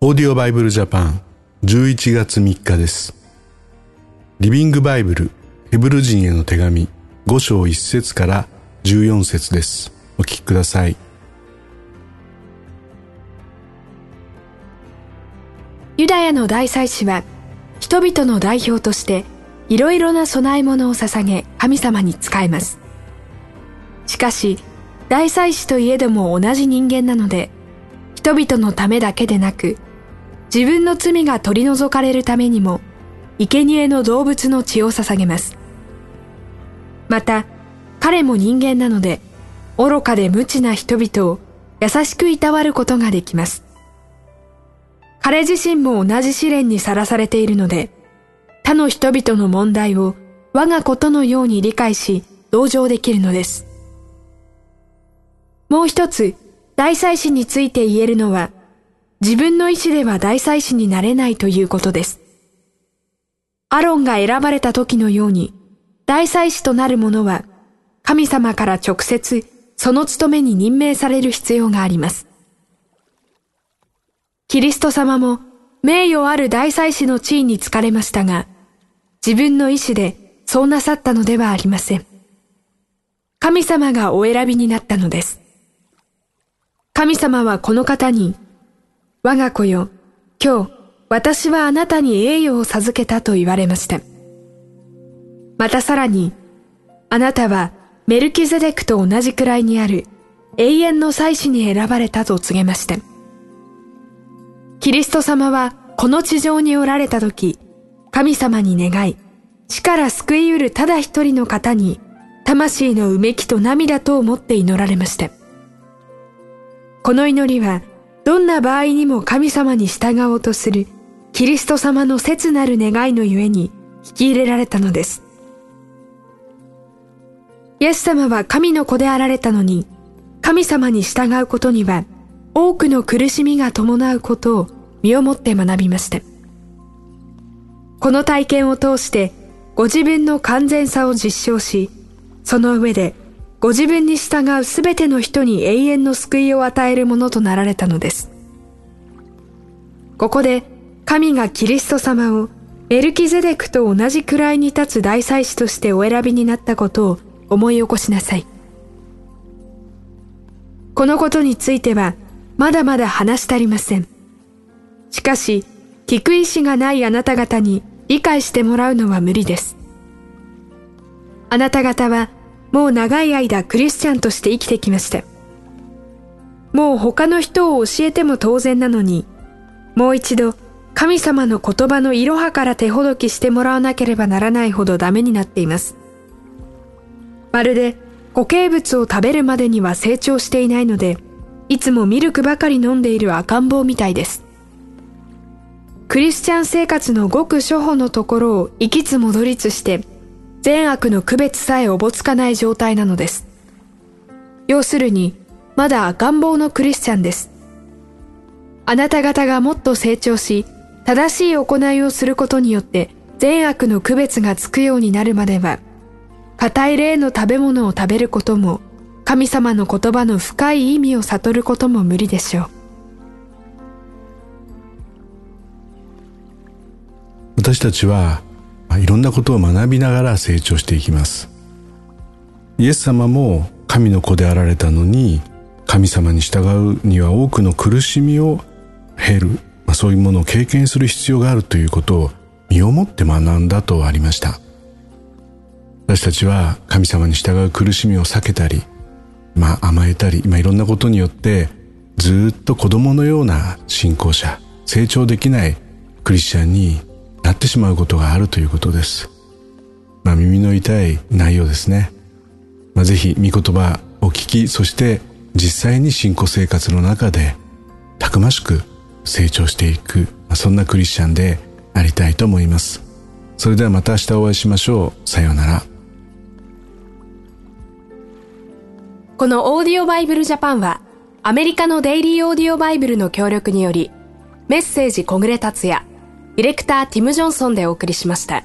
オーディオバイブルジャパン11月3日です。リビングバイブルヘブル人への手紙5章1節から14節です。お聞きください。ユダヤの大祭司は人々の代表としていろいろな供え物を捧げ神様に仕えます。しかし大祭司といえども同じ人間なので人々のためだけでなく自分の罪が取り除かれるためにも生贄の動物の血を捧げます。また彼も人間なので愚かで無知な人々を優しくいたわることができます。彼自身も同じ試練にさらされているので、他の人々の問題を我がことのように理解し、同情できるのです。もう一つ、大祭司について言えるのは、自分の意志では大祭司になれないということです。アロンが選ばれた時のように、大祭司となる者は、神様から直接、その務めに任命される必要があります。キリスト様も名誉ある大祭司の地位に就かれましたが、自分の意志でそうなさったのではありません。神様がお選びになったのです。神様はこの方に、我が子よ、今日私はあなたに栄誉を授けたと言われました。またさらに、あなたはメルキゼデクと同じくらいにある永遠の祭司に選ばれたと告げました。キリスト様はこの地上におられた時、神様に願い、死から救い得るただ一人の方に、魂のうめきと涙と思って祈られました。この祈りは、どんな場合にも神様に従おうとする、キリスト様の切なる願いのゆえに、引き入れられたのです。イエス様は神の子であられたのに、神様に従うことには、多くの苦しみが伴うことを身をもって学びました。この体験を通してご自分の完全さを実証し、その上でご自分に従うすべての人に永遠の救いを与えるものとなられたのです。ここで神がキリスト様をメルキゼデクと同じくらいに立つ大祭司としてお選びになったことを思い起こしなさい。このことについてはまだまだ話したりません。しかし、聞く意志がないあなた方に理解してもらうのは無理です。あなた方はもう長い間クリスチャンとして生きてきました。もう他の人を教えても当然なのに、もう一度神様の言葉のいろはから手ほどきしてもらわなければならないほどダメになっています。まるで固形物を食べるまでには成長していないので、いつもミルクばかり飲んでいる赤ん坊みたいです。クリスチャン生活のごく初歩のところを行きつ戻りつして、善悪の区別さえおぼつかない状態なのです。要するに、まだ赤ん坊のクリスチャンです。あなた方がもっと成長し、正しい行いをすることによって善悪の区別がつくようになるまでは、硬い霊の食べ物を食べることも、神様の言葉の深い意味を悟ることも無理でしょう。私たちは、いろんなことを学びながら成長していきます。イエス様も神の子であられたのに、神様に従うには多くの苦しみを経る、まあ、そういうものを経験する必要があるということを身をもって学んだとありました。私たちは神様に従う苦しみを避けたり、まあ甘えたり、まあいろんなことによってずっと子供のような信仰者、成長できないクリスチャンになってしまうことがあるということです。まあ耳の痛い内容ですね。まあぜひ御言葉を聞き、そして実際に信仰生活の中でたくましく成長していく、まあそんなクリスチャンでありたいと思います。それではまた明日お会いしましょう。さようなら。このオーディオバイブルジャパンは、アメリカのデイリーオーディオバイブルの協力により、メッセージ小暮達也、ディレクターティム・ジョンソンでお送りしました。